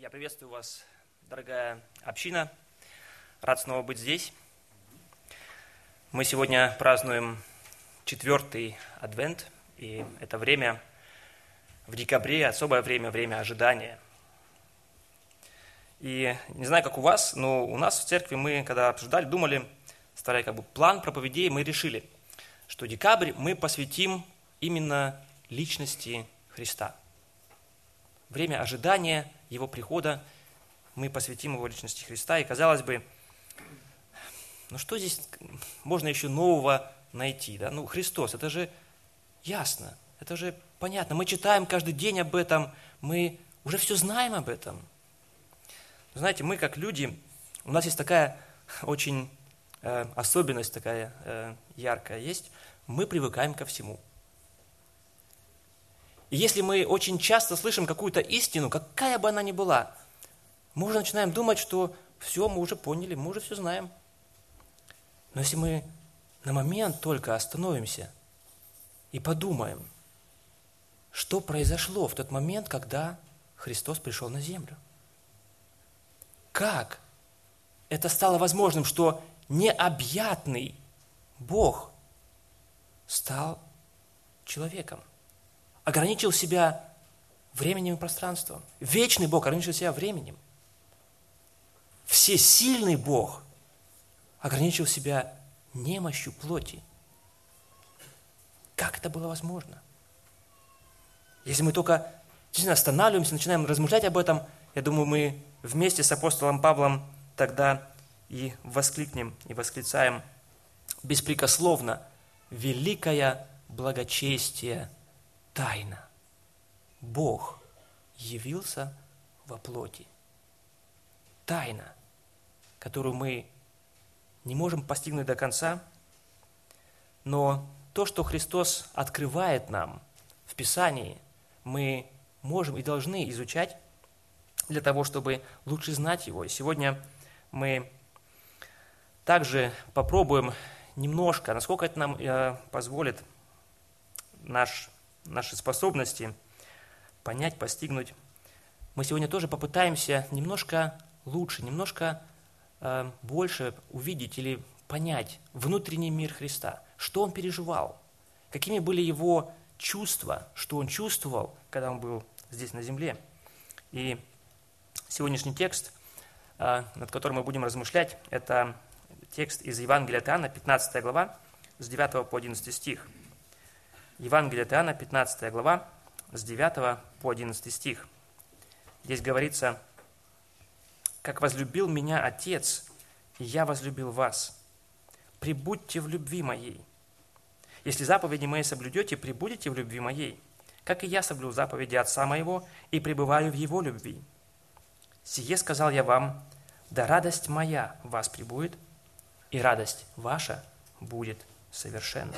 Я приветствую вас, дорогая община. Рад снова быть здесь. Мы сегодня празднуем четвертый адвент, и это время в декабре, особое время, время ожидания. И не знаю, как у вас, но у нас в церкви мы, когда обсуждали, думали, старая как бы план проповедей, мы решили, что декабрь мы посвятим именно личности Христа. Время ожидания Его прихода мы посвятим Его личности Христа. И казалось бы, ну что здесь можно еще нового найти? Да? Ну, Христос, это же ясно, это же понятно. Мы читаем каждый день об этом, мы уже все знаем об этом. Знаете, мы как люди, у нас есть такая очень э, особенность такая э, яркая есть, мы привыкаем ко всему – и если мы очень часто слышим какую-то истину, какая бы она ни была, мы уже начинаем думать, что все, мы уже поняли, мы уже все знаем. Но если мы на момент только остановимся и подумаем, что произошло в тот момент, когда Христос пришел на землю. Как это стало возможным, что необъятный Бог стал человеком? Ограничил себя временем и пространством. Вечный Бог ограничил себя временем. Всесильный Бог ограничил себя немощью плоти. Как это было возможно? Если мы только действительно останавливаемся, начинаем размышлять об этом, я думаю, мы вместе с апостолом Павлом тогда и воскликнем, и восклицаем беспрекословно «Великое благочестие тайна. Бог явился во плоти. Тайна, которую мы не можем постигнуть до конца, но то, что Христос открывает нам в Писании, мы можем и должны изучать для того, чтобы лучше знать Его. И сегодня мы также попробуем немножко, насколько это нам э, позволит наш наши способности понять, постигнуть, мы сегодня тоже попытаемся немножко лучше, немножко э, больше увидеть или понять внутренний мир Христа, что он переживал, какими были его чувства, что он чувствовал, когда он был здесь на земле. И сегодняшний текст, э, над которым мы будем размышлять, это текст из Евангелия от Иоанна, 15 глава, с 9 по 11 стих – Евангелие от Иоанна, 15 глава, с 9 по 11 стих. Здесь говорится, «Как возлюбил меня Отец, и я возлюбил вас. Прибудьте в любви моей. Если заповеди мои соблюдете, прибудете в любви моей, как и я соблюл заповеди Отца моего и пребываю в Его любви. Сие сказал я вам, да радость моя вас прибудет, и радость ваша будет совершенна».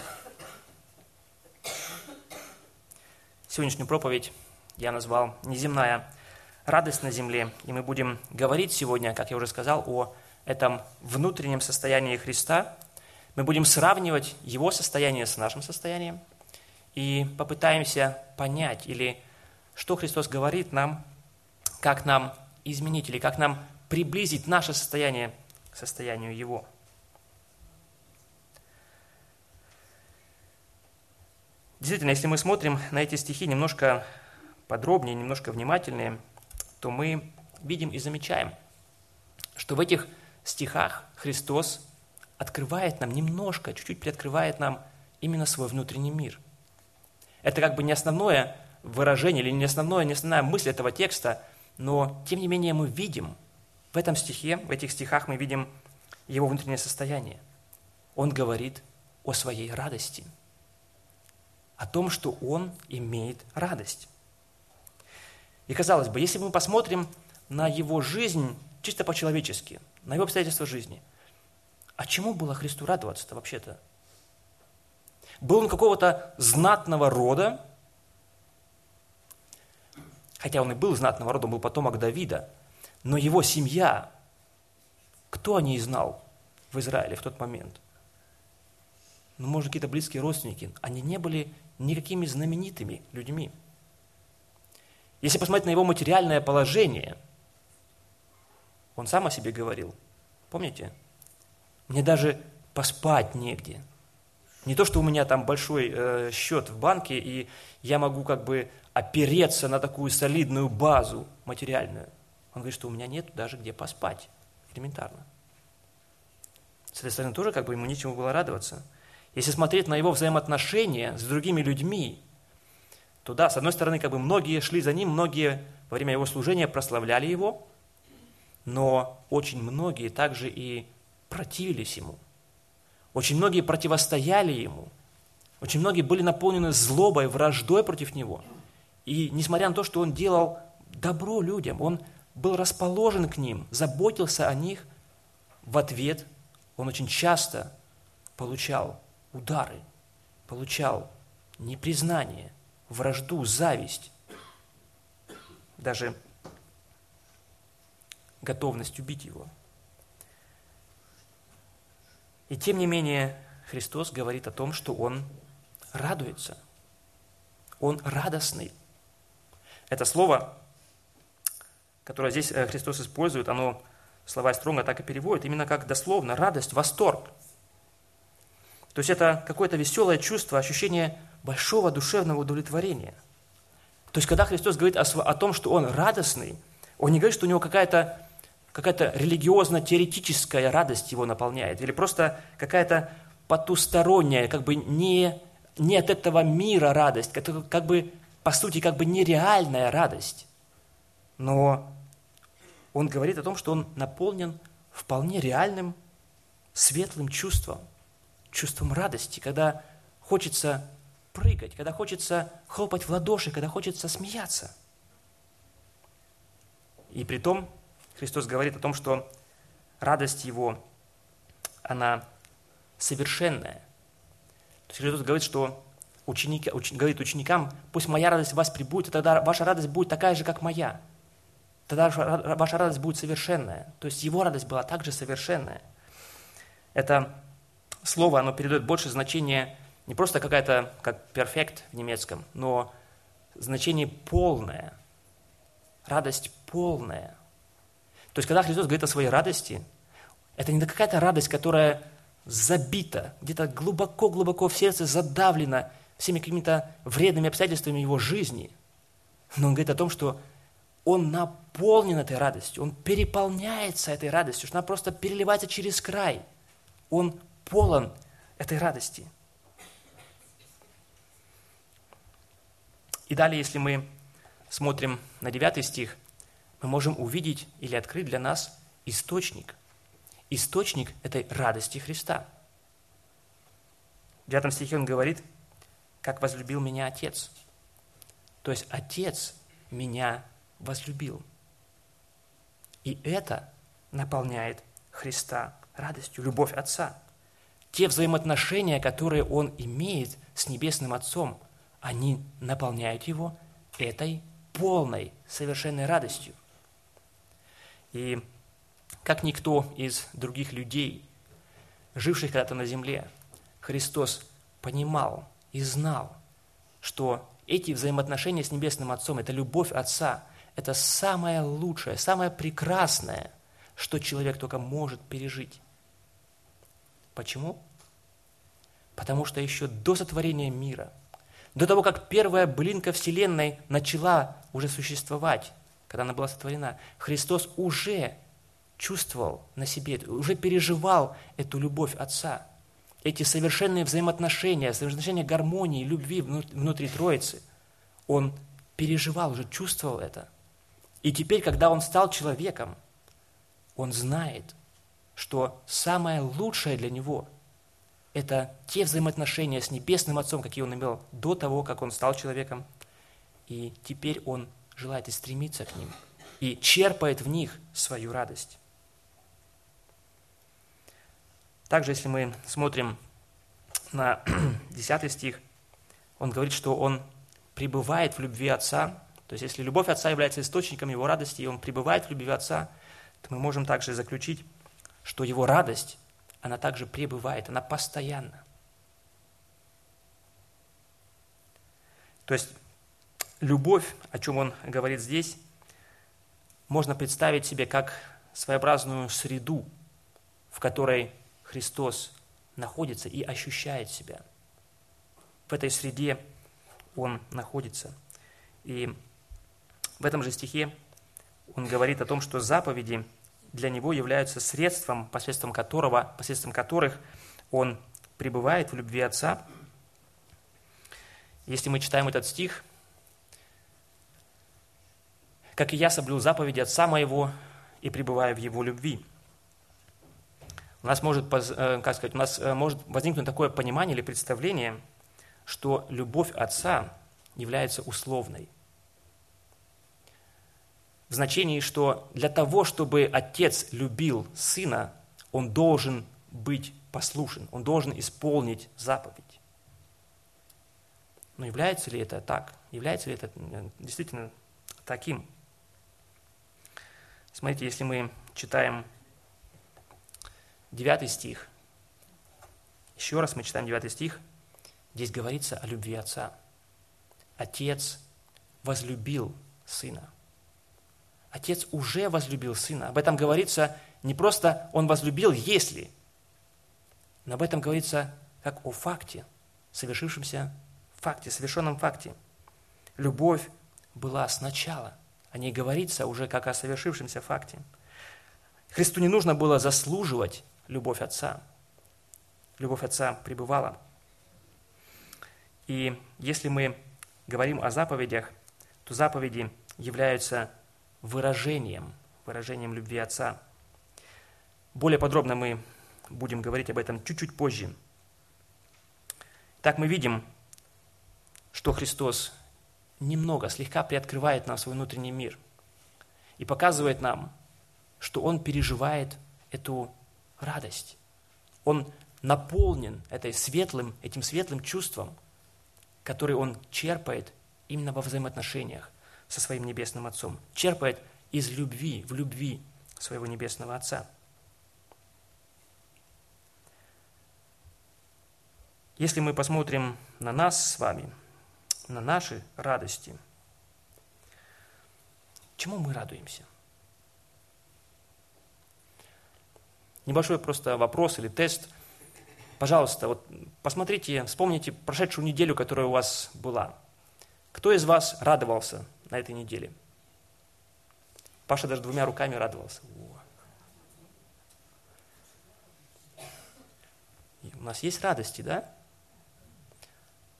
Сегодняшнюю проповедь я назвал «Неземная радость на земле», и мы будем говорить сегодня, как я уже сказал, о этом внутреннем состоянии Христа. Мы будем сравнивать Его состояние с нашим состоянием и попытаемся понять, или что Христос говорит нам, как нам изменить, или как нам приблизить наше состояние к состоянию Его – Действительно, если мы смотрим на эти стихи немножко подробнее, немножко внимательнее, то мы видим и замечаем, что в этих стихах Христос открывает нам немножко, чуть-чуть приоткрывает нам именно свой внутренний мир. Это как бы не основное выражение или не основное, не основная мысль этого текста, но тем не менее мы видим в этом стихе, в этих стихах мы видим его внутреннее состояние. Он говорит о своей радости – о том, что он имеет радость. И казалось бы, если мы посмотрим на его жизнь чисто по-человечески, на его обстоятельства жизни, а чему было Христу радоваться-то вообще-то? Был он какого-то знатного рода, хотя он и был знатного рода, он был потомок Давида, но его семья, кто о ней знал в Израиле в тот момент? Ну, может, какие-то близкие родственники. Они не были никакими знаменитыми людьми. Если посмотреть на его материальное положение, Он сам о себе говорил. Помните? Мне даже поспать негде. Не то, что у меня там большой э, счет в банке, и я могу как бы опереться на такую солидную базу материальную. Он говорит, что у меня нет даже где поспать. Элементарно. С этой стороны тоже как бы ему нечему было радоваться. Если смотреть на его взаимоотношения с другими людьми, то да, с одной стороны, как бы многие шли за ним, многие во время его служения прославляли его, но очень многие также и противились ему. Очень многие противостояли ему. Очень многие были наполнены злобой, враждой против него. И несмотря на то, что он делал добро людям, он был расположен к ним, заботился о них, в ответ он очень часто получал удары, получал непризнание, вражду, зависть, даже готовность убить его. И тем не менее Христос говорит о том, что Он радуется. Он радостный. Это слово, которое здесь э, Христос использует, оно слова Стронга так и переводит, именно как дословно радость, восторг. То есть это какое-то веселое чувство, ощущение большого душевного удовлетворения. То есть когда Христос говорит о, о том, что Он радостный, Он не говорит, что у Него какая-то какая-то религиозно-теоретическая радость его наполняет, или просто какая-то потусторонняя, как бы не, не от этого мира радость, как, как бы, по сути, как бы нереальная радость. Но он говорит о том, что он наполнен вполне реальным, светлым чувством, чувством радости, когда хочется прыгать, когда хочется хлопать в ладоши, когда хочется смеяться. И при том Христос говорит о том, что радость Его, она совершенная. То есть Христос говорит, что ученик, уч, говорит ученикам, пусть моя радость в вас прибудет, и тогда ваша радость будет такая же, как моя. Тогда ваша радость будет совершенная. То есть Его радость была также совершенная. Это слово, оно передает больше значения не просто какая-то, как перфект в немецком, но значение полное. Радость полная. То есть, когда Христос говорит о своей радости, это не какая-то радость, которая забита, где-то глубоко-глубоко в сердце задавлена всеми какими-то вредными обстоятельствами его жизни. Но он говорит о том, что он наполнен этой радостью, он переполняется этой радостью, что она просто переливается через край. Он полон этой радости. И далее, если мы смотрим на 9 стих – мы можем увидеть или открыть для нас источник. Источник этой радости Христа. В 9 стихе он говорит, как возлюбил меня Отец. То есть Отец меня возлюбил. И это наполняет Христа радостью, любовь Отца. Те взаимоотношения, которые Он имеет с Небесным Отцом, они наполняют Его этой полной, совершенной радостью. И как никто из других людей, живших когда-то на земле, Христос понимал и знал, что эти взаимоотношения с Небесным Отцом, это любовь Отца, это самое лучшее, самое прекрасное, что человек только может пережить. Почему? Потому что еще до сотворения мира, до того, как первая блинка Вселенной начала уже существовать, когда она была сотворена, Христос уже чувствовал на себе, уже переживал эту любовь Отца, эти совершенные взаимоотношения, взаимоотношения гармонии, любви внутри Троицы. Он переживал, уже чувствовал это. И теперь, когда он стал человеком, он знает, что самое лучшее для него – это те взаимоотношения с Небесным Отцом, какие он имел до того, как он стал человеком. И теперь он желает и стремится к ним, и черпает в них свою радость. Также, если мы смотрим на 10 стих, он говорит, что он пребывает в любви Отца. То есть, если любовь Отца является источником его радости, и он пребывает в любви Отца, то мы можем также заключить, что его радость, она также пребывает, она постоянна. То есть, любовь, о чем он говорит здесь, можно представить себе как своеобразную среду, в которой Христос находится и ощущает себя. В этой среде Он находится. И в этом же стихе он говорит о том, что заповеди для него являются средством, посредством которого, посредством которых он пребывает в любви Отца. Если мы читаем этот стих, как и я соблюл заповеди Отца моего и пребываю в Его любви. У нас может, э, как сказать, у нас э, может возникнуть такое понимание или представление, что любовь Отца является условной. В значении, что для того, чтобы Отец любил Сына, Он должен быть послушен, Он должен исполнить заповедь. Но является ли это так? Является ли это э, действительно таким? Смотрите, если мы читаем 9 стих, еще раз мы читаем 9 стих, здесь говорится о любви Отца. Отец возлюбил Сына. Отец уже возлюбил Сына. Об этом говорится не просто «Он возлюбил, если», но об этом говорится как о факте, совершившемся факте, совершенном факте. Любовь была сначала – о ней говорится уже как о совершившемся факте. Христу не нужно было заслуживать любовь Отца. Любовь Отца пребывала. И если мы говорим о заповедях, то заповеди являются выражением, выражением любви Отца. Более подробно мы будем говорить об этом чуть-чуть позже. Так мы видим, что Христос немного, слегка приоткрывает нам свой внутренний мир и показывает нам, что он переживает эту радость. Он наполнен этой светлым, этим светлым чувством, который он черпает именно во взаимоотношениях со своим Небесным Отцом. Черпает из любви, в любви своего Небесного Отца. Если мы посмотрим на нас с вами – на наши радости. Чему мы радуемся? Небольшой просто вопрос или тест. Пожалуйста, вот посмотрите, вспомните прошедшую неделю, которая у вас была. Кто из вас радовался на этой неделе? Паша даже двумя руками радовался. у нас есть радости, да?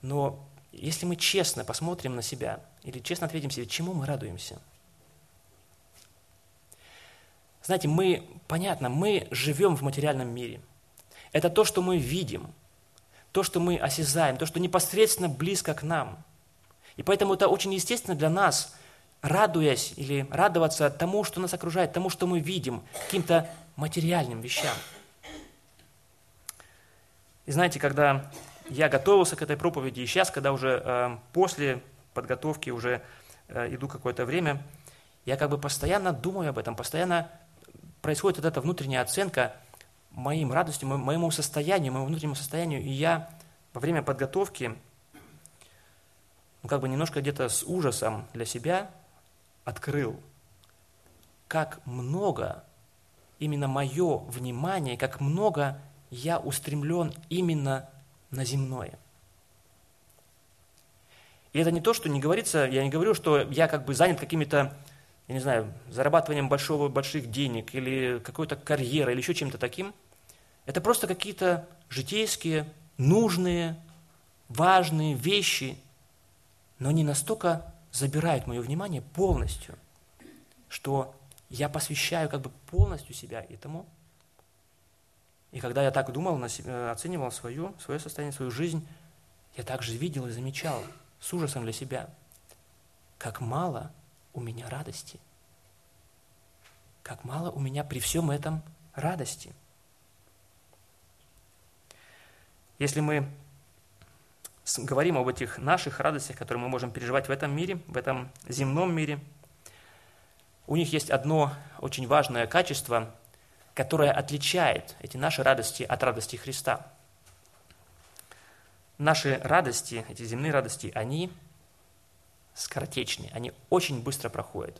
Но если мы честно посмотрим на себя, или честно ответим себе, чему мы радуемся? Знаете, мы, понятно, мы живем в материальном мире. Это то, что мы видим, то, что мы осязаем, то, что непосредственно близко к нам. И поэтому это очень естественно для нас, радуясь или радоваться тому, что нас окружает, тому, что мы видим, каким-то материальным вещам. И знаете, когда я готовился к этой проповеди, и сейчас, когда уже э, после подготовки уже э, иду какое-то время, я как бы постоянно думаю об этом, постоянно происходит вот эта внутренняя оценка моим радостью, моему состоянию, моему внутреннему состоянию, и я во время подготовки, ну, как бы немножко где-то с ужасом для себя открыл, как много именно мое внимание, как много я устремлен именно на земное. И это не то, что не говорится, я не говорю, что я как бы занят какими-то, я не знаю, зарабатыванием большого, больших денег или какой-то карьерой или еще чем-то таким. Это просто какие-то житейские, нужные, важные вещи, но они настолько забирают мое внимание полностью, что я посвящаю как бы полностью себя этому – и когда я так думал, оценивал свое, свое состояние, свою жизнь, я также видел и замечал с ужасом для себя, как мало у меня радости. Как мало у меня при всем этом радости. Если мы говорим об этих наших радостях, которые мы можем переживать в этом мире, в этом земном мире, у них есть одно очень важное качество, которая отличает эти наши радости от радости Христа. Наши радости, эти земные радости, они скоротечные, они очень быстро проходят.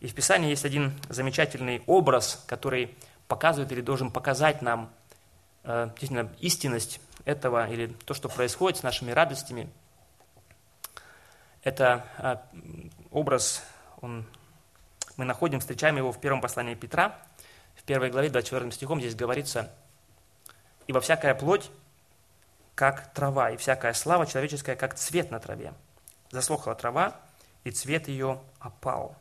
И в Писании есть один замечательный образ, который показывает или должен показать нам э, истинность этого или то, что происходит с нашими радостями. Это э, образ, он, мы находим, встречаем его в первом послании Петра, в первой главе, 24 стихом, здесь говорится, «Ибо всякая плоть, как трава, и всякая слава человеческая, как цвет на траве. Заслохла трава, и цвет ее опал».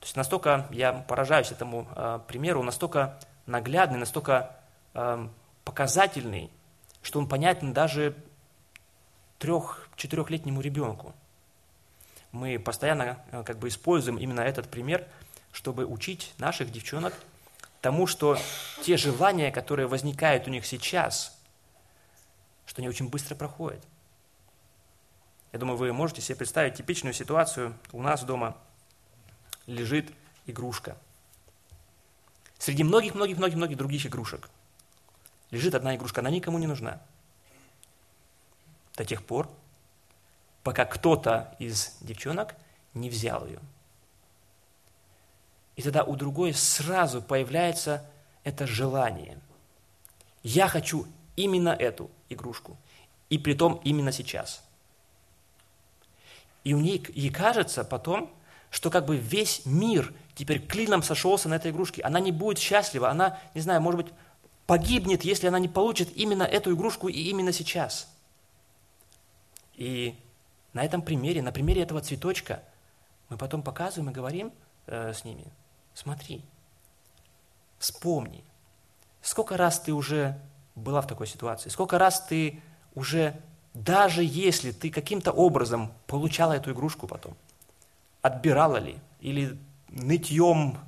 То есть настолько я поражаюсь этому э, примеру, настолько наглядный, настолько э, показательный, что он понятен даже трех-четырехлетнему ребенку. Мы постоянно э, как бы используем именно этот пример, чтобы учить наших девчонок тому, что те желания, которые возникают у них сейчас, что они очень быстро проходят. Я думаю, вы можете себе представить типичную ситуацию у нас дома – лежит игрушка. Среди многих-многих-многих-многих других игрушек лежит одна игрушка, она никому не нужна. До тех пор, пока кто-то из девчонок не взял ее. И тогда у другой сразу появляется это желание. Я хочу именно эту игрушку. И при том именно сейчас. И у ней, ей кажется потом, что как бы весь мир теперь клином сошелся на этой игрушке. Она не будет счастлива, она, не знаю, может быть, погибнет, если она не получит именно эту игрушку и именно сейчас. И на этом примере, на примере этого цветочка, мы потом показываем и говорим э, с ними, смотри, вспомни, сколько раз ты уже была в такой ситуации, сколько раз ты уже, даже если ты каким-то образом получала эту игрушку потом, отбирала ли, или нытьем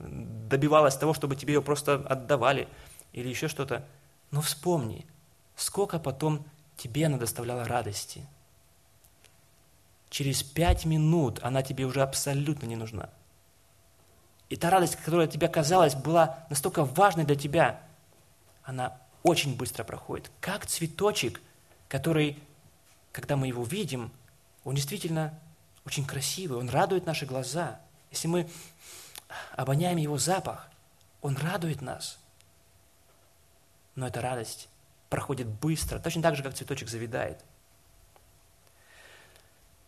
добивалась того, чтобы тебе ее просто отдавали, или еще что-то. Но вспомни, сколько потом тебе она доставляла радости. Через пять минут она тебе уже абсолютно не нужна. И та радость, которая тебе казалась, была настолько важной для тебя, она очень быстро проходит. Как цветочек, который, когда мы его видим, он действительно очень красивый, он радует наши глаза. Если мы обоняем его запах, он радует нас. Но эта радость проходит быстро, точно так же, как цветочек завидает.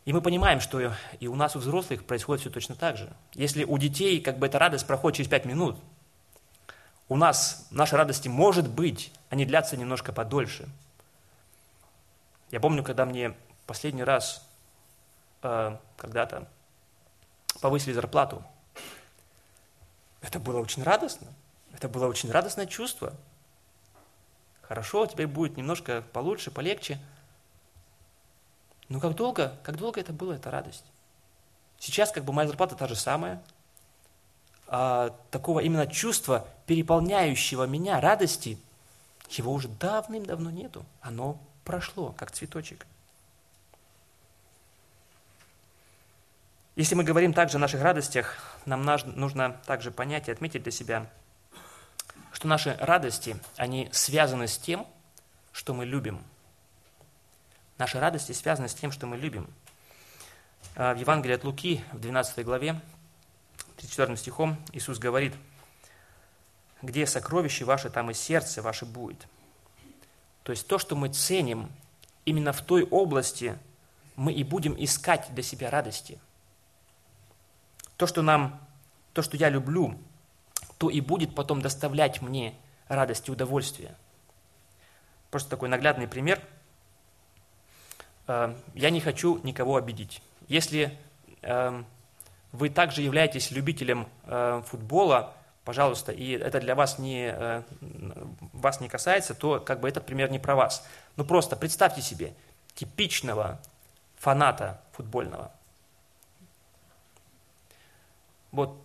И мы понимаем, что и у нас, у взрослых, происходит все точно так же. Если у детей как бы эта радость проходит через пять минут, у нас наши радости, может быть, они длятся немножко подольше. Я помню, когда мне последний раз э, когда-то повысили зарплату. Это было очень радостно. Это было очень радостное чувство. Хорошо, теперь будет немножко получше, полегче. Но как долго, как долго это было, эта радость? Сейчас как бы моя зарплата та же самая. А такого именно чувства, переполняющего меня радости, его уже давным-давно нету. Оно прошло, как цветочек. Если мы говорим также о наших радостях, нам нужно также понять и отметить для себя, что наши радости, они связаны с тем, что мы любим. Наши радости связаны с тем, что мы любим. А, в Евангелии от Луки, в 12 главе, 34 стихом, Иисус говорит, «Где сокровище ваше, там и сердце ваше будет». То есть то, что мы ценим, именно в той области мы и будем искать для себя радости – то, что нам, то, что я люблю, то и будет потом доставлять мне радость и удовольствие. Просто такой наглядный пример. Э, я не хочу никого обидеть. Если э, вы также являетесь любителем э, футбола, пожалуйста, и это для вас не, вас не касается, то как бы этот пример не про вас. Ну просто представьте себе типичного фаната футбольного – вот,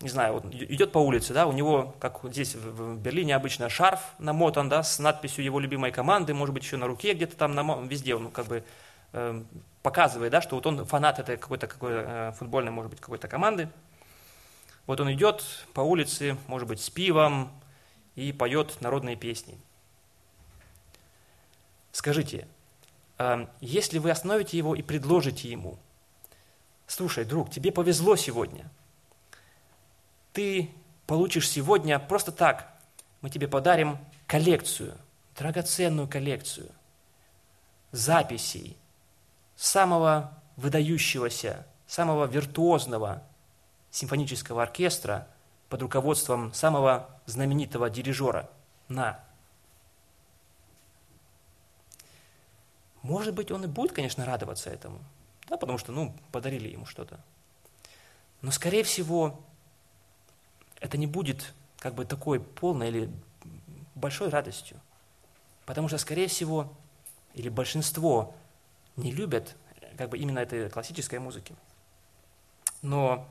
не знаю, вот идет по улице, да, у него, как здесь в Берлине обычно, шарф намотан, да, с надписью его любимой команды, может быть, еще на руке где-то там, намотан, везде он как бы э, показывает, да, что вот он фанат этой какой-то какой э, футбольной, может быть, какой-то команды. Вот он идет по улице, может быть, с пивом и поет народные песни. Скажите, э, если вы остановите его и предложите ему, слушай, друг, тебе повезло сегодня – ты получишь сегодня просто так. Мы тебе подарим коллекцию, драгоценную коллекцию записей самого выдающегося, самого виртуозного симфонического оркестра под руководством самого знаменитого дирижера на. Может быть, он и будет, конечно, радоваться этому, да, потому что, ну, подарили ему что-то. Но, скорее всего, это не будет как бы такой полной или большой радостью. Потому что, скорее всего, или большинство не любят как бы именно этой классической музыки. Но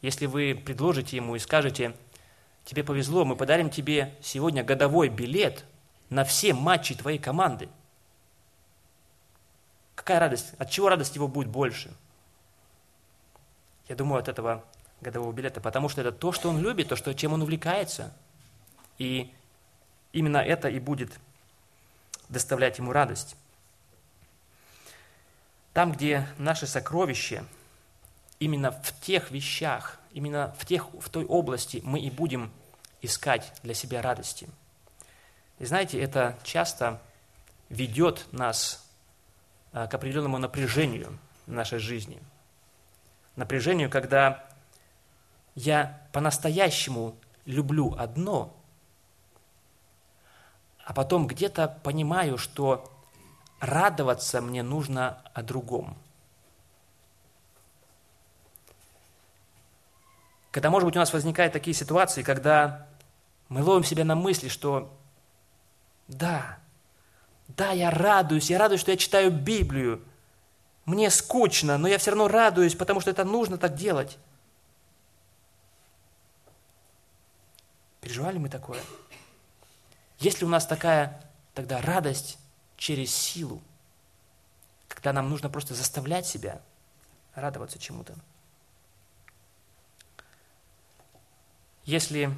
если вы предложите ему и скажете, тебе повезло, мы подарим тебе сегодня годовой билет на все матчи твоей команды, какая радость? От чего радость его будет больше? Я думаю, от этого годового билета, потому что это то, что он любит, то, что, чем он увлекается. И именно это и будет доставлять ему радость. Там, где наши сокровища, именно в тех вещах, именно в, тех, в той области мы и будем искать для себя радости. И знаете, это часто ведет нас а, к определенному напряжению в нашей жизни. Напряжению, когда я по-настоящему люблю одно, а потом где-то понимаю, что радоваться мне нужно о другом. Когда, может быть, у нас возникают такие ситуации, когда мы ловим себя на мысли, что да, да, я радуюсь, я радуюсь, что я читаю Библию. Мне скучно, но я все равно радуюсь, потому что это нужно так делать. Переживали мы такое? Есть ли у нас такая тогда радость через силу, когда нам нужно просто заставлять себя радоваться чему-то? Если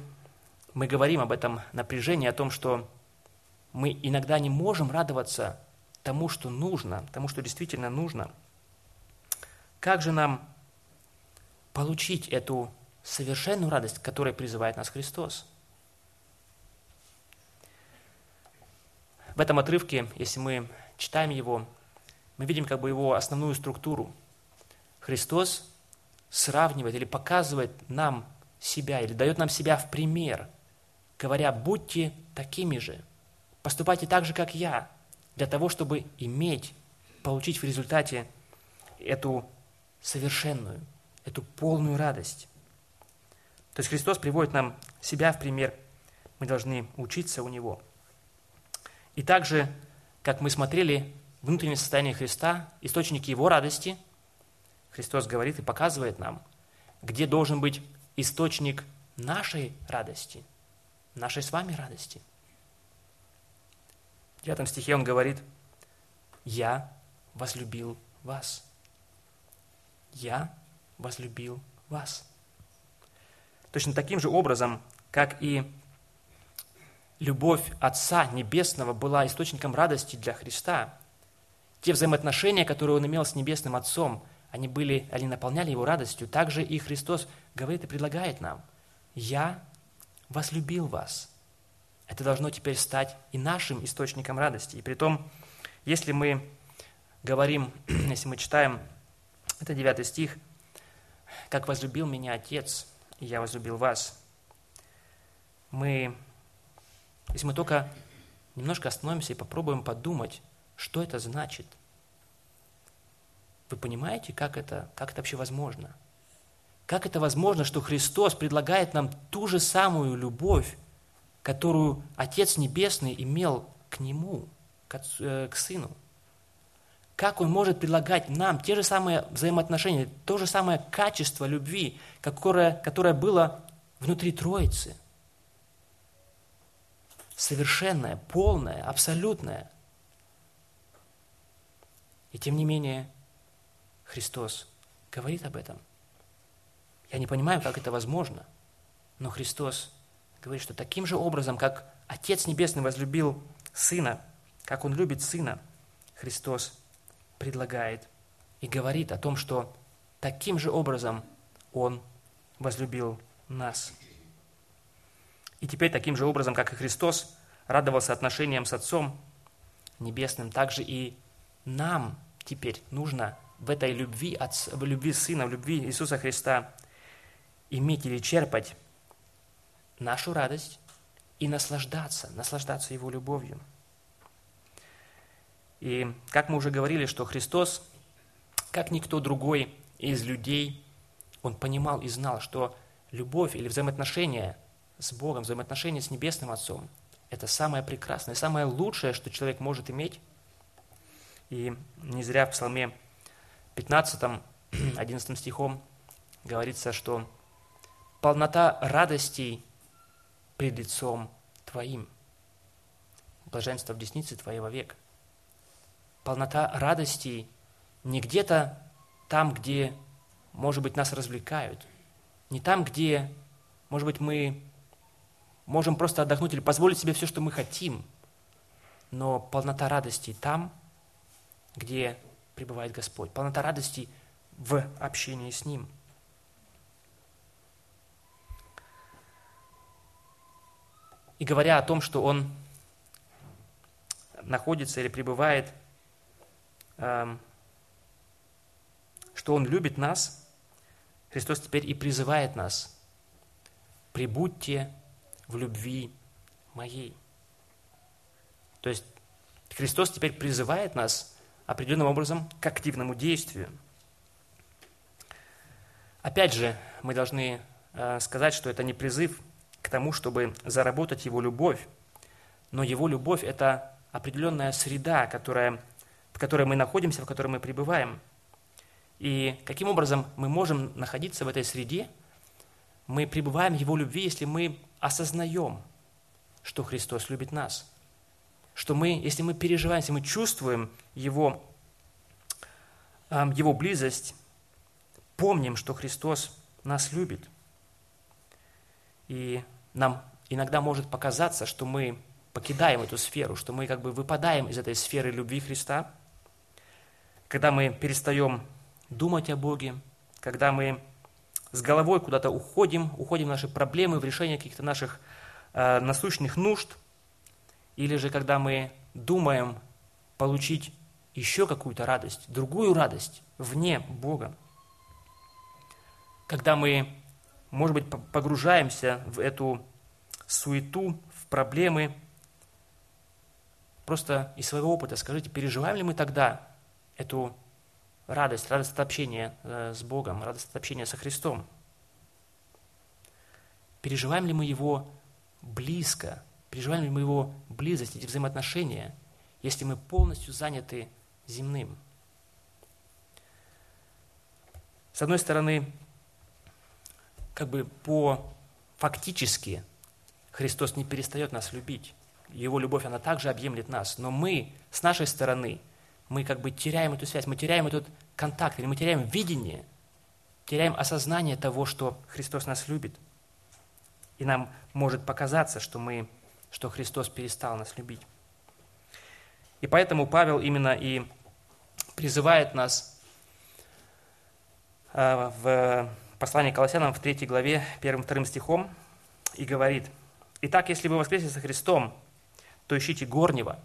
мы говорим об этом напряжении, о том, что мы иногда не можем радоваться тому, что нужно, тому, что действительно нужно, как же нам получить эту совершенную радость, к которой призывает нас Христос? В этом отрывке, если мы читаем его, мы видим как бы его основную структуру. Христос сравнивает или показывает нам себя, или дает нам себя в пример, говоря, будьте такими же, поступайте так же, как я, для того, чтобы иметь, получить в результате эту совершенную, эту полную радость. То есть Христос приводит нам себя в пример, мы должны учиться у Него – и также, как мы смотрели, внутреннее состояние Христа, источники Его радости, Христос говорит и показывает нам, где должен быть источник нашей радости, нашей с вами радости. В девятом стихе он говорит, «Я возлюбил вас». «Я возлюбил вас». Точно таким же образом, как и любовь Отца Небесного была источником радости для Христа. Те взаимоотношения, которые Он имел с Небесным Отцом, они, были, они наполняли Его радостью. Также и Христос говорит и предлагает нам, «Я возлюбил вас». Это должно теперь стать и нашим источником радости. И при том, если мы говорим, если мы читаем, это 9 стих, «Как возлюбил меня Отец, и я возлюбил вас», мы если мы только немножко остановимся и попробуем подумать, что это значит. Вы понимаете, как это, как это вообще возможно? Как это возможно, что Христос предлагает нам ту же самую любовь, которую Отец Небесный имел к Нему, к, отцу, э, к Сыну? Как Он может предлагать нам те же самые взаимоотношения, то же самое качество любви, которое, которое было внутри Троицы – совершенное, полное, абсолютное. И тем не менее, Христос говорит об этом. Я не понимаю, как это возможно, но Христос говорит, что таким же образом, как Отец Небесный возлюбил Сына, как Он любит Сына, Христос предлагает и говорит о том, что таким же образом Он возлюбил нас. И теперь таким же образом, как и Христос радовался отношениям с Отцом Небесным, также и нам теперь нужно в этой любви, в любви Сына, в любви Иисуса Христа иметь или черпать нашу радость и наслаждаться, наслаждаться Его любовью. И как мы уже говорили, что Христос, как никто другой из людей, Он понимал и знал, что любовь или взаимоотношения с Богом, взаимоотношения с Небесным Отцом – это самое прекрасное, самое лучшее, что человек может иметь. И не зря в Псалме 15, 11 стихом говорится, что полнота радостей пред лицом Твоим, блаженство в деснице Твоей вовек. Полнота радостей не где-то там, где, может быть, нас развлекают, не там, где, может быть, мы можем просто отдохнуть или позволить себе все, что мы хотим, но полнота радости там, где пребывает Господь, полнота радости в общении с Ним. И говоря о том, что Он находится или пребывает, эм, что Он любит нас, Христос теперь и призывает нас, прибудьте в любви моей. То есть Христос теперь призывает нас определенным образом к активному действию. Опять же, мы должны э, сказать, что это не призыв к тому, чтобы заработать Его любовь, но Его любовь – это определенная среда, которая, в которой мы находимся, в которой мы пребываем. И каким образом мы можем находиться в этой среде? Мы пребываем в Его любви, если мы осознаем, что Христос любит нас. Что мы, если мы переживаем, если мы чувствуем Его, Его близость, помним, что Христос нас любит. И нам иногда может показаться, что мы покидаем эту сферу, что мы как бы выпадаем из этой сферы любви Христа, когда мы перестаем думать о Боге, когда мы с головой куда-то уходим, уходим в наши проблемы, в решение каких-то наших э, насущных нужд, или же когда мы думаем получить еще какую-то радость, другую радость вне Бога. Когда мы, может быть, погружаемся в эту суету, в проблемы, просто из своего опыта скажите, переживаем ли мы тогда эту радость, радость от общения э, с Богом, радость от общения со Христом. Переживаем ли мы Его близко, переживаем ли мы Его близость, эти взаимоотношения, если мы полностью заняты земным. С одной стороны, как бы по фактически Христос не перестает нас любить. Его любовь, она также объемлет нас. Но мы, с нашей стороны, мы как бы теряем эту связь, мы теряем этот контакт, или мы теряем видение, теряем осознание того, что Христос нас любит. И нам может показаться, что, мы, что Христос перестал нас любить. И поэтому Павел именно и призывает нас э, в послании к Колоссянам в 3 главе 1-2 стихом и говорит, «Итак, если вы воскресли со Христом, то ищите горнего,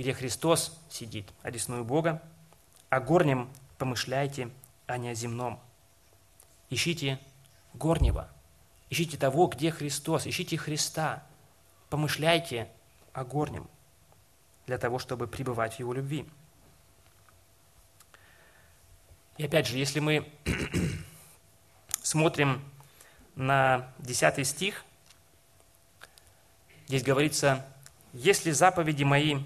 где Христос сидит, одесную Бога, о горнем помышляйте, а не о земном. Ищите горнего, ищите того, где Христос, ищите Христа, помышляйте о горнем, для того, чтобы пребывать в Его любви. И опять же, если мы смотрим на 10 стих, здесь говорится, «Если заповеди мои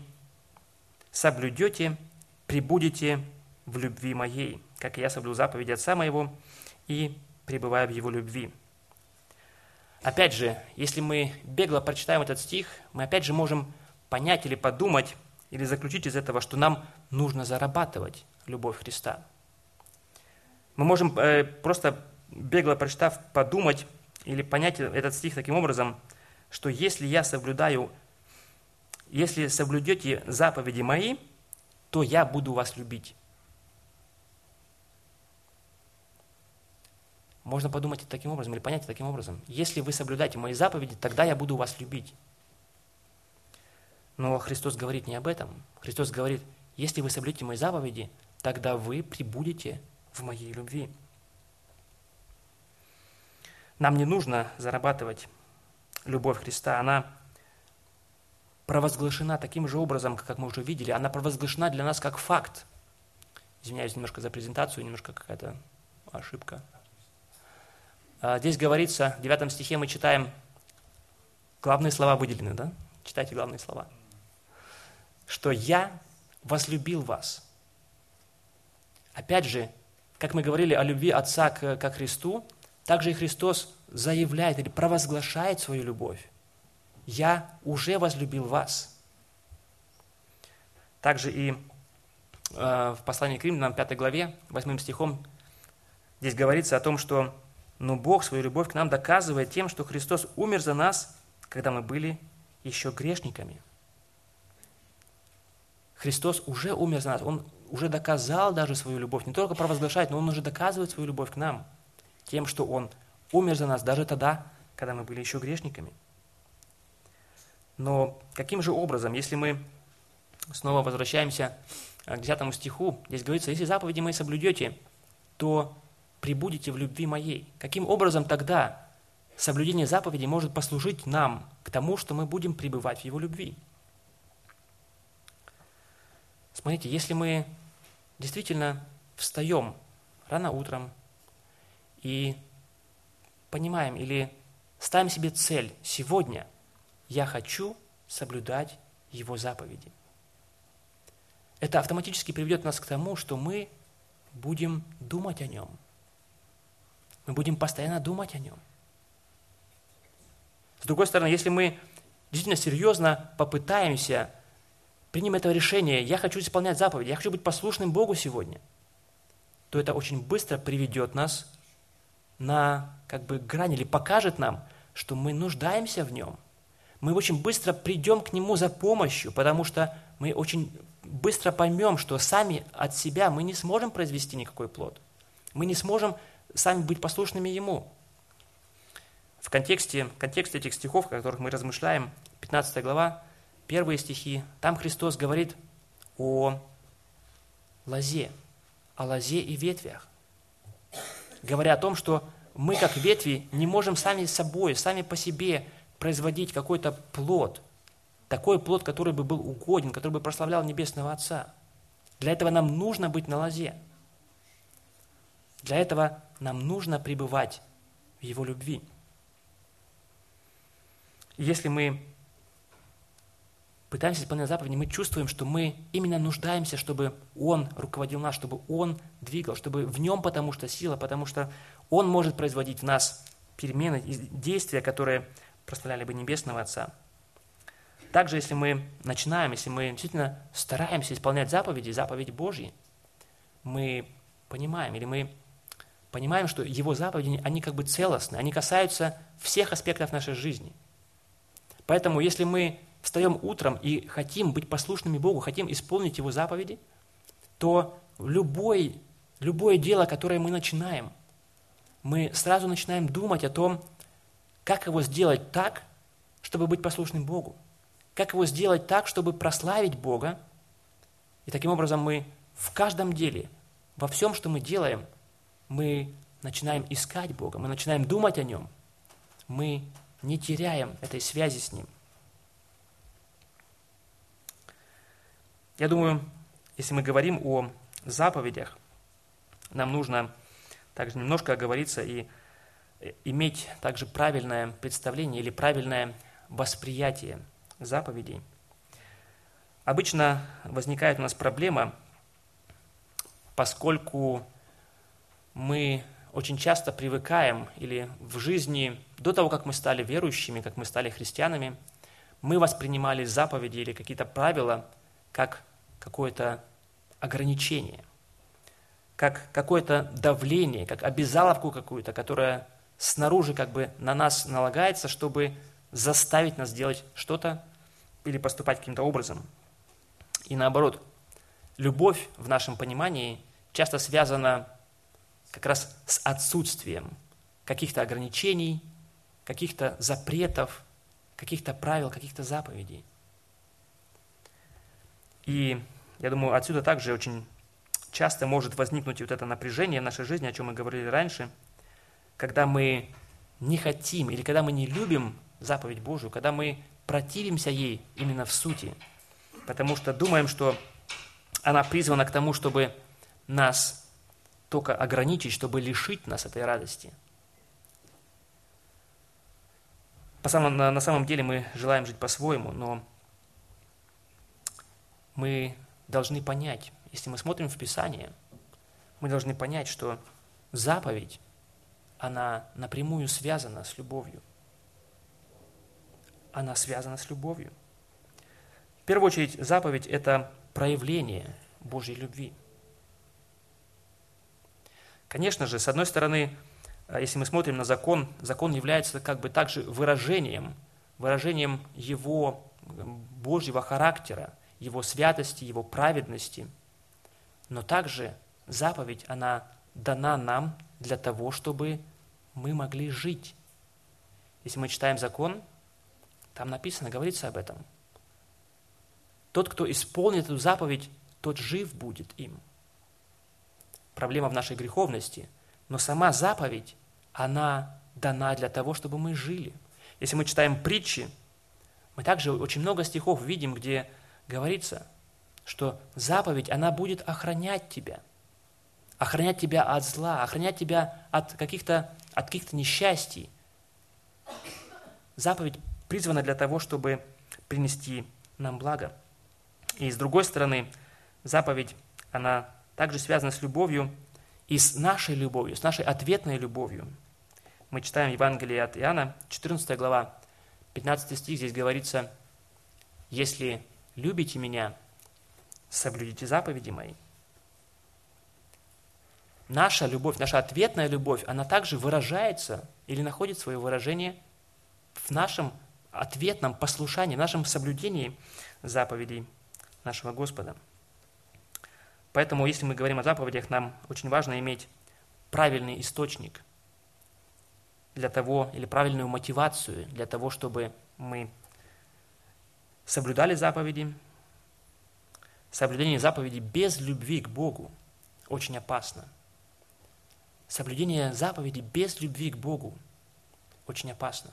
соблюдете, прибудете в любви моей, как я соблюл заповеди Отца моего и пребываю в Его любви». Опять же, если мы бегло прочитаем этот стих, мы опять же можем понять или подумать, или заключить из этого, что нам нужно зарабатывать любовь Христа. Мы можем э, просто бегло прочитав, подумать или понять этот стих таким образом, что если я соблюдаю если соблюдете заповеди мои, то я буду вас любить. можно подумать таким образом, или понять таким образом. Если вы соблюдаете мои заповеди, тогда я буду вас любить. Но Христос говорит не об этом. Христос говорит, если вы соблюдете мои заповеди, тогда вы прибудете в моей любви. Нам не нужно зарабатывать любовь Христа. Она провозглашена таким же образом, как мы уже видели. Она провозглашена для нас как факт. Извиняюсь немножко за презентацию, немножко какая-то ошибка. А, здесь говорится, в 9 стихе мы читаем, главные слова выделены, да? Читайте главные слова. Что «я возлюбил вас». Опять же, как мы говорили о любви Отца к, Христу, также и Христос заявляет или провозглашает свою любовь. «Я уже возлюбил вас». Также и э, в послании к Римлянам, 5 главе, 8 стихом, здесь говорится о том, что но Бог свою любовь к нам доказывает тем, что Христос умер за нас, когда мы были еще грешниками. Христос уже умер за нас, Он уже доказал даже свою любовь, не только провозглашает, но Он уже доказывает свою любовь к нам, тем, что Он умер за нас даже тогда, когда мы были еще грешниками. Но каким же образом, если мы снова возвращаемся к 10 стиху, здесь говорится, если заповеди мои соблюдете, то прибудете в любви моей. Каким образом тогда соблюдение заповедей может послужить нам к тому, что мы будем пребывать в Его любви? Смотрите, если мы действительно встаем рано утром и понимаем или ставим себе цель сегодня, я хочу соблюдать Его заповеди. Это автоматически приведет нас к тому, что мы будем думать о Нем – мы будем постоянно думать о нем. С другой стороны, если мы действительно серьезно попытаемся принять это решение, я хочу исполнять заповеди, я хочу быть послушным Богу сегодня, то это очень быстро приведет нас на как бы грань или покажет нам, что мы нуждаемся в нем. Мы очень быстро придем к нему за помощью, потому что мы очень быстро поймем, что сами от себя мы не сможем произвести никакой плод. Мы не сможем сами быть послушными Ему. В контексте, контексте этих стихов, о которых мы размышляем, 15 глава, первые стихи, там Христос говорит о лозе, о лозе и ветвях, говоря о том, что мы, как ветви, не можем сами собой, сами по себе производить какой-то плод, такой плод, который бы был угоден, который бы прославлял Небесного Отца. Для этого нам нужно быть на лозе. Для этого нам нужно пребывать в Его любви. если мы пытаемся исполнять заповеди, мы чувствуем, что мы именно нуждаемся, чтобы Он руководил нас, чтобы Он двигал, чтобы в Нем, потому что сила, потому что Он может производить в нас перемены действия, которые прославляли бы Небесного Отца. Также, если мы начинаем, если мы действительно стараемся исполнять заповеди, заповеди Божьи, мы понимаем или мы понимаем, что его заповеди, они как бы целостны, они касаются всех аспектов нашей жизни. Поэтому, если мы встаем утром и хотим быть послушными Богу, хотим исполнить Его заповеди, то любой, любое дело, которое мы начинаем, мы сразу начинаем думать о том, как его сделать так, чтобы быть послушным Богу, как его сделать так, чтобы прославить Бога. И таким образом мы в каждом деле, во всем, что мы делаем, мы начинаем искать Бога, мы начинаем думать о Нем, мы не теряем этой связи с Ним. Я думаю, если мы говорим о заповедях, нам нужно также немножко оговориться и иметь также правильное представление или правильное восприятие заповедей. Обычно возникает у нас проблема, поскольку мы очень часто привыкаем или в жизни, до того, как мы стали верующими, как мы стали христианами, мы воспринимали заповеди или какие-то правила как какое-то ограничение, как какое-то давление, как обязаловку какую-то, которая снаружи как бы на нас налагается, чтобы заставить нас делать что-то или поступать каким-то образом. И наоборот, любовь в нашем понимании часто связана как раз с отсутствием каких-то ограничений, каких-то запретов, каких-то правил, каких-то заповедей. И я думаю, отсюда также очень часто может возникнуть вот это напряжение в нашей жизни, о чем мы говорили раньше, когда мы не хотим или когда мы не любим заповедь Божию, когда мы противимся ей именно в сути, потому что думаем, что она призвана к тому, чтобы нас только ограничить, чтобы лишить нас этой радости. По самом, на, на самом деле мы желаем жить по-своему, но мы должны понять, если мы смотрим в Писание, мы должны понять, что заповедь, она напрямую связана с любовью. Она связана с любовью. В первую очередь, заповедь – это проявление Божьей любви. Конечно же, с одной стороны, э, если мы смотрим на закон, закон является как бы также выражением, выражением его Божьего характера, его святости, его праведности. Но также заповедь, она дана нам для того, чтобы мы могли жить. Если мы читаем закон, там написано, говорится об этом. Тот, кто исполнит эту заповедь, тот жив будет им. Проблема в нашей греховности, но сама заповедь, она дана для того, чтобы мы жили. Если мы читаем притчи, мы также очень много стихов видим, где говорится, что заповедь, она будет охранять тебя. Охранять тебя от зла, охранять тебя от каких-то от каких-то несчастий. Заповедь призвана для того, чтобы принести нам благо. И с другой стороны, заповедь, она также связана с любовью и с нашей любовью, с нашей ответной любовью. Мы читаем Евангелие от Иоанна, 14 глава, 15 стих, здесь говорится, «Если любите меня, соблюдите заповеди мои». Наша любовь, наша ответная любовь, она также выражается или находит свое выражение в нашем ответном послушании, в нашем соблюдении заповедей нашего Господа. Поэтому, если мы говорим о заповедях, нам очень важно иметь правильный источник для того, или правильную мотивацию для того, чтобы мы соблюдали заповеди. Соблюдение заповедей без любви к Богу очень опасно. Соблюдение заповедей без любви к Богу очень опасно.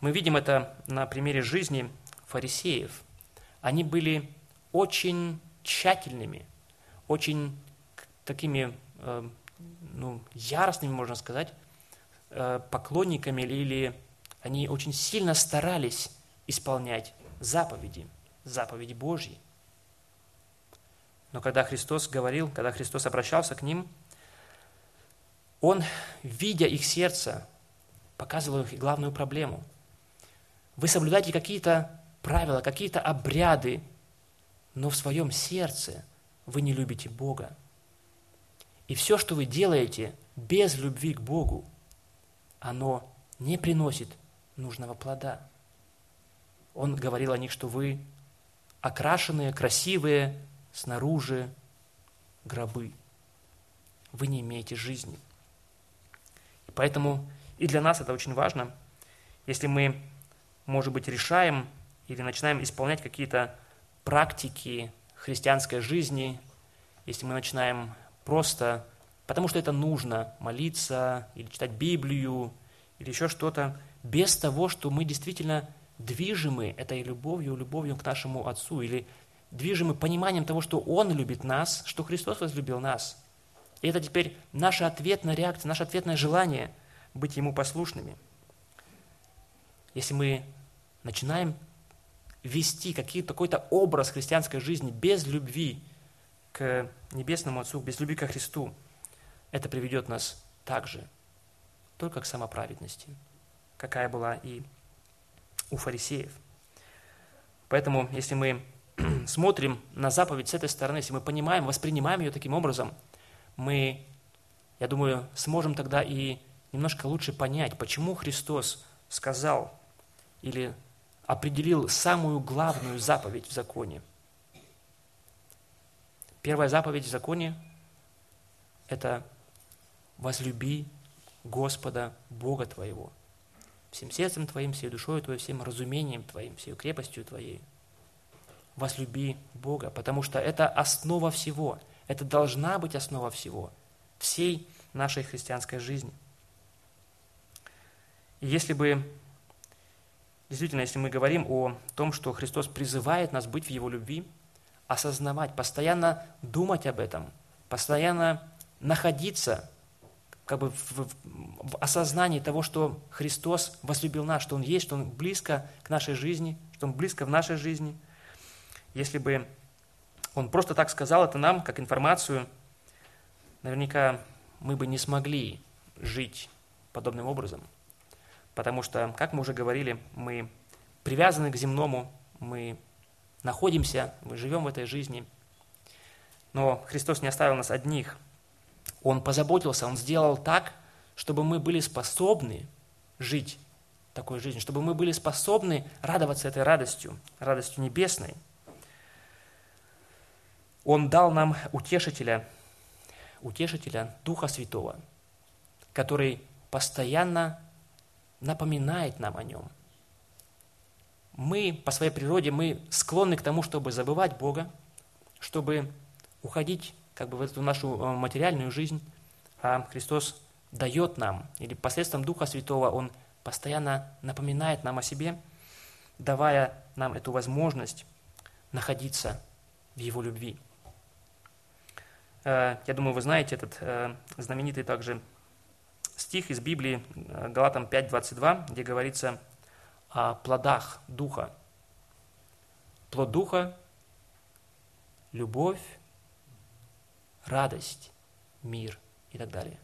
Мы видим это на примере жизни фарисеев. Они были очень тщательными, очень такими э, ну, яростными, можно сказать, э, поклонниками, или они очень сильно старались исполнять заповеди, заповеди Божьи. Но когда Христос говорил, когда Христос обращался к ним, Он, видя их сердце, показывал их главную проблему. Вы соблюдаете какие-то правила, какие-то обряды, но в своем сердце вы не любите Бога. И все, что вы делаете без любви к Богу, оно не приносит нужного плода. Он говорил о них, что вы окрашенные, красивые, снаружи гробы. Вы не имеете жизни. Поэтому и для нас это очень важно, если мы, может быть, решаем или начинаем исполнять какие-то практики христианской жизни, если мы начинаем просто, потому что это нужно, молиться или читать Библию или еще что-то, без того, что мы действительно движимы этой любовью, любовью к нашему Отцу, или движимы пониманием того, что Он любит нас, что Христос возлюбил нас. И это теперь наша ответная реакция, наше ответное желание быть Ему послушными. Если мы начинаем вести какой-то образ христианской жизни без любви к Небесному Отцу, без любви ко Христу, это приведет нас также только к самоправедности, какая была и у фарисеев. Поэтому, если мы смотрим на заповедь с этой стороны, если мы понимаем, воспринимаем ее таким образом, мы, я думаю, сможем тогда и немножко лучше понять, почему Христос сказал или определил самую главную заповедь в законе. Первая заповедь в законе – это «возлюби Господа Бога твоего, всем сердцем твоим, всей душой твоей, всем разумением твоим, всей крепостью твоей. Возлюби Бога, потому что это основа всего, это должна быть основа всего, всей нашей христианской жизни. И если бы, действительно, если мы говорим о том, что Христос призывает нас быть в Его любви, осознавать, постоянно думать об этом, постоянно находиться как бы в, в осознании того, что Христос возлюбил нас, что Он есть, что Он близко к нашей жизни, что Он близко в нашей жизни. Если бы Он просто так сказал это нам, как информацию, наверняка мы бы не смогли жить подобным образом. Потому что, как мы уже говорили, мы привязаны к земному, мы находимся, мы живем в этой жизни. Но Христос не оставил нас одних – он позаботился, Он сделал так, чтобы мы были способны жить такой жизнью, чтобы мы были способны радоваться этой радостью, радостью небесной. Он дал нам утешителя, утешителя Духа Святого, который постоянно напоминает нам о нем. Мы по своей природе, мы склонны к тому, чтобы забывать Бога, чтобы уходить как бы в эту нашу э, материальную жизнь, а Христос дает нам, или посредством Духа Святого Он постоянно напоминает нам о себе, давая нам эту возможность находиться в Его любви. Э, я думаю, вы знаете этот э, знаменитый также стих из Библии, Галатам 5.22, где говорится о плодах Духа. Плод Духа – любовь, радость, мир и так далее.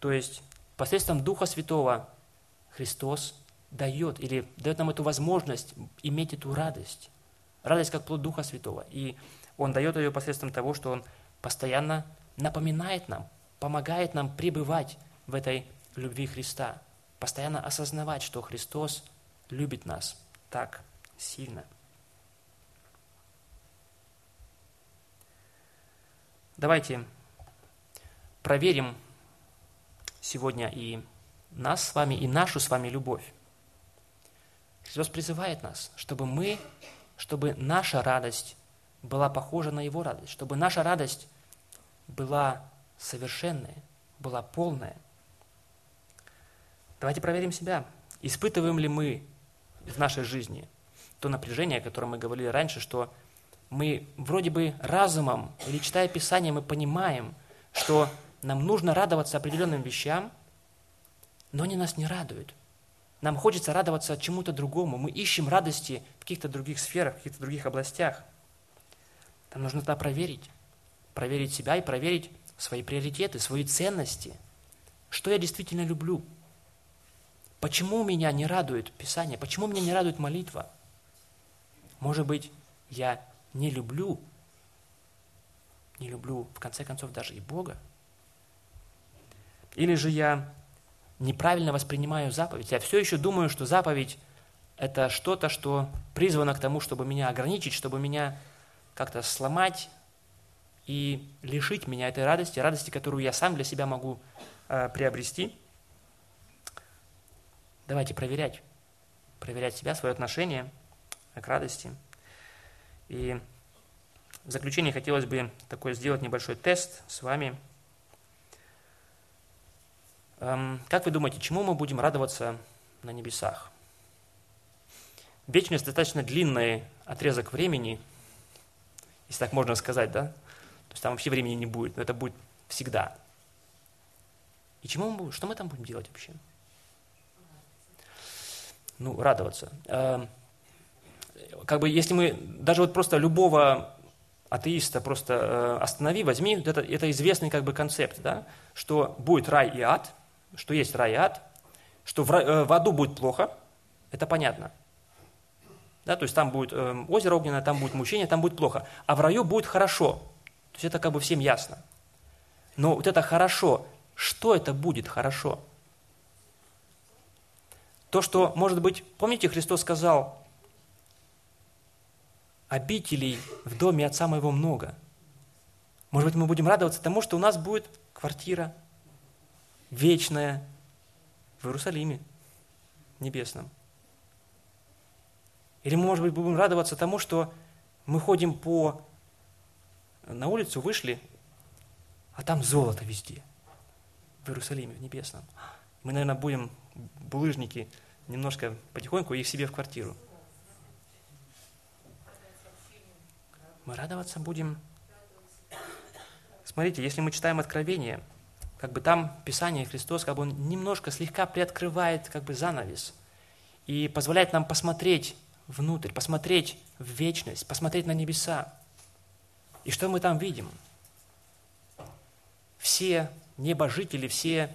То есть посредством Духа Святого Христос дает или дает нам эту возможность иметь эту радость. Радость как плод Духа Святого. И Он дает ее посредством того, что Он постоянно напоминает нам, помогает нам пребывать в этой любви Христа, постоянно осознавать, что Христос любит нас так сильно. Давайте проверим сегодня и нас с вами, и нашу с вами любовь. Христос призывает нас, чтобы мы, чтобы наша радость была похожа на Его радость, чтобы наша радость была совершенная, была полная. Давайте проверим себя. Испытываем ли мы в нашей жизни то напряжение, о котором мы говорили раньше, что мы вроде бы разумом или читая Писание, мы понимаем, что нам нужно радоваться определенным вещам, но они нас не радуют. Нам хочется радоваться чему-то другому. Мы ищем радости в каких-то других сферах, в каких-то других областях. Нам нужно это проверить. Проверить себя и проверить свои приоритеты, свои ценности. Что я действительно люблю? Почему меня не радует Писание? Почему меня не радует молитва? Может быть, я не люблю, не люблю, в конце концов, даже и Бога. Или же я неправильно воспринимаю заповедь. Я все еще думаю, что заповедь – это что-то, что призвано к тому, чтобы меня ограничить, чтобы меня как-то сломать и лишить меня этой радости, радости, которую я сам для себя могу э, приобрести. Давайте проверять, проверять себя, свое отношение к радости – и в заключение хотелось бы такой сделать небольшой тест с вами. Эм, как вы думаете, чему мы будем радоваться на небесах? Вечность достаточно длинный отрезок времени, если так можно сказать, да? Есть там вообще времени не будет, но это будет всегда. И чему мы будем, что мы там будем делать вообще? Ну, радоваться. Эм, как бы если мы, даже вот просто любого атеиста просто э, останови, возьми, это, это известный как бы концепт, да, что будет рай и ад, что есть рай и ад, что в, э, в аду будет плохо, это понятно. Да, то есть там будет э, озеро огненное, там будет мучение, там будет плохо. А в раю будет хорошо. То есть это как бы всем ясно. Но вот это хорошо, что это будет хорошо? То, что, может быть, помните, Христос сказал, обителей в доме отца моего много. Может быть, мы будем радоваться тому, что у нас будет квартира, вечное в Иерусалиме небесном. Или мы, может быть, будем радоваться тому, что мы ходим по на улицу, вышли, а там золото везде, в Иерусалиме, в небесном. Мы, наверное, будем, булыжники, немножко потихоньку их себе в квартиру. Мы радоваться будем. Смотрите, если мы читаем Откровение, как бы там Писание Христос, как бы он немножко слегка приоткрывает как бы занавес и позволяет нам посмотреть внутрь, посмотреть в вечность, посмотреть на небеса. И что мы там видим? Все небожители, все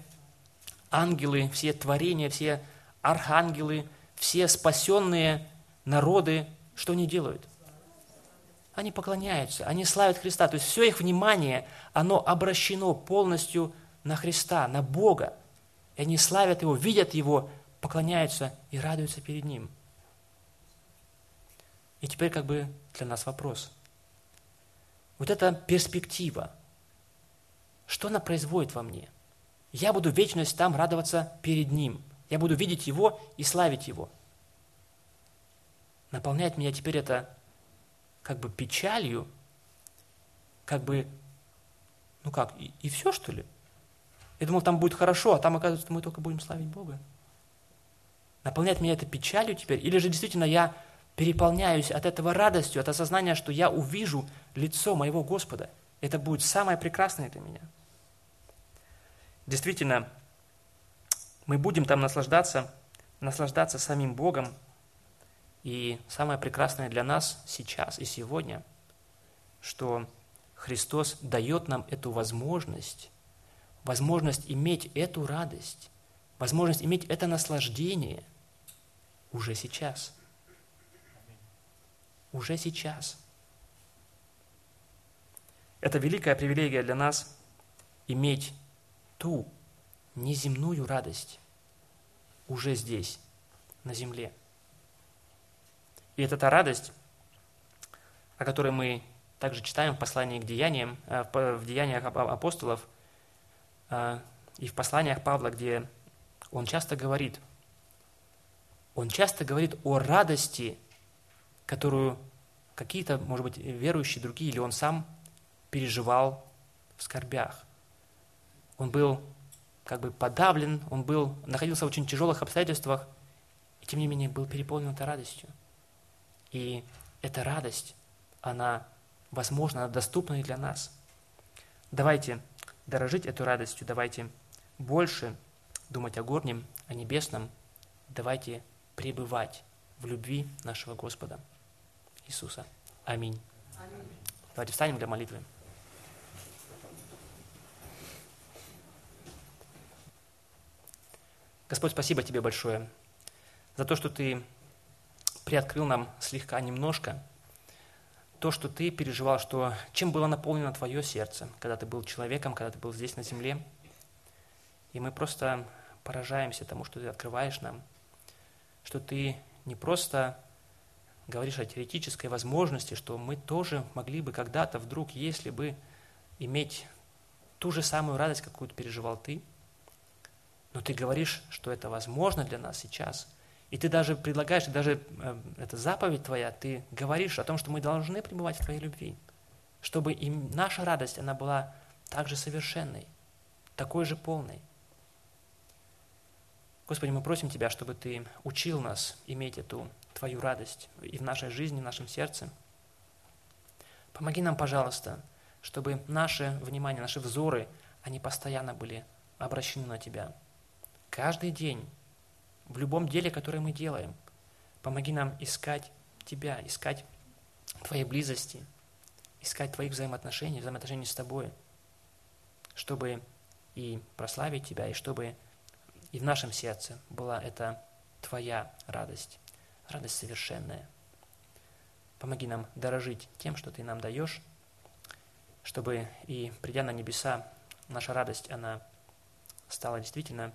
ангелы, все творения, все архангелы, все спасенные народы, что они делают? Они поклоняются, они славят Христа. То есть все их внимание, оно обращено полностью на Христа, на Бога. И они славят Его, видят Его, поклоняются и радуются перед Ним – и теперь как бы для нас вопрос. Вот эта перспектива, что она производит во мне? Я буду вечность там радоваться перед Ним. Я буду видеть Его и славить Его. Наполняет меня теперь это как бы печалью, как бы, ну как, и, и все что ли? Я думал, там будет хорошо, а там, оказывается, мы только будем славить Бога. Наполняет меня это печалью теперь? Или же действительно я переполняюсь от этого радостью, от осознания, что я увижу лицо моего Господа. Это будет самое прекрасное для меня. Действительно, мы будем там наслаждаться, наслаждаться самим Богом. И самое прекрасное для нас сейчас и сегодня, что Христос дает нам эту возможность, возможность иметь эту радость, возможность иметь это наслаждение уже сейчас – уже сейчас. Это великая привилегия для нас иметь ту неземную радость уже здесь, на земле. И это та радость, о которой мы также читаем в послании к деяниям, э, в деяниях апостолов э, и в посланиях Павла, где он часто говорит, он часто говорит о радости которую какие-то, может быть, верующие другие, или он сам переживал в скорбях. Он был как бы подавлен, он был, находился в очень тяжелых обстоятельствах, и тем не менее был переполнен этой радостью. И эта радость, она возможна, она доступна и для нас. Давайте дорожить этой радостью, давайте больше думать о горнем, о небесном, давайте пребывать в любви нашего Господа. Иисуса. Аминь. Аминь. Давайте встанем для молитвы. Господь, спасибо Тебе большое за то, что Ты приоткрыл нам слегка, немножко, то, что Ты переживал, что чем было наполнено Твое сердце, когда Ты был человеком, когда Ты был здесь на земле. И мы просто поражаемся тому, что Ты открываешь нам, что Ты не просто говоришь о теоретической возможности, что мы тоже могли бы когда-то вдруг, если бы иметь ту же самую радость, какую переживал ты, но ты говоришь, что это возможно для нас сейчас. И ты даже предлагаешь, даже э, эта заповедь твоя, ты говоришь о том, что мы должны пребывать в твоей любви, чтобы и наша радость, она была также совершенной, такой же полной. Господи, мы просим Тебя, чтобы Ты учил нас иметь эту Твою радость и в нашей жизни, в нашем сердце. Помоги нам, пожалуйста, чтобы наше внимание, наши взоры, они постоянно были обращены на Тебя. Каждый день, в любом деле, которое мы делаем, помоги нам искать Тебя, искать Твоей близости, искать Твоих взаимоотношений, взаимоотношений с Тобой, чтобы и прославить Тебя, и чтобы и в нашем сердце была эта Твоя радость радость совершенная. Помоги нам дорожить тем, что Ты нам даешь, чтобы и придя на небеса, наша радость, она стала действительно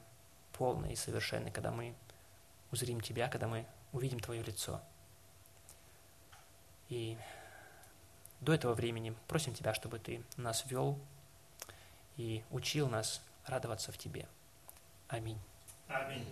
полной и совершенной, когда мы узрим Тебя, когда мы увидим Твое лицо. И до этого времени просим Тебя, чтобы Ты нас вел и учил нас радоваться в Тебе. Аминь. Аминь.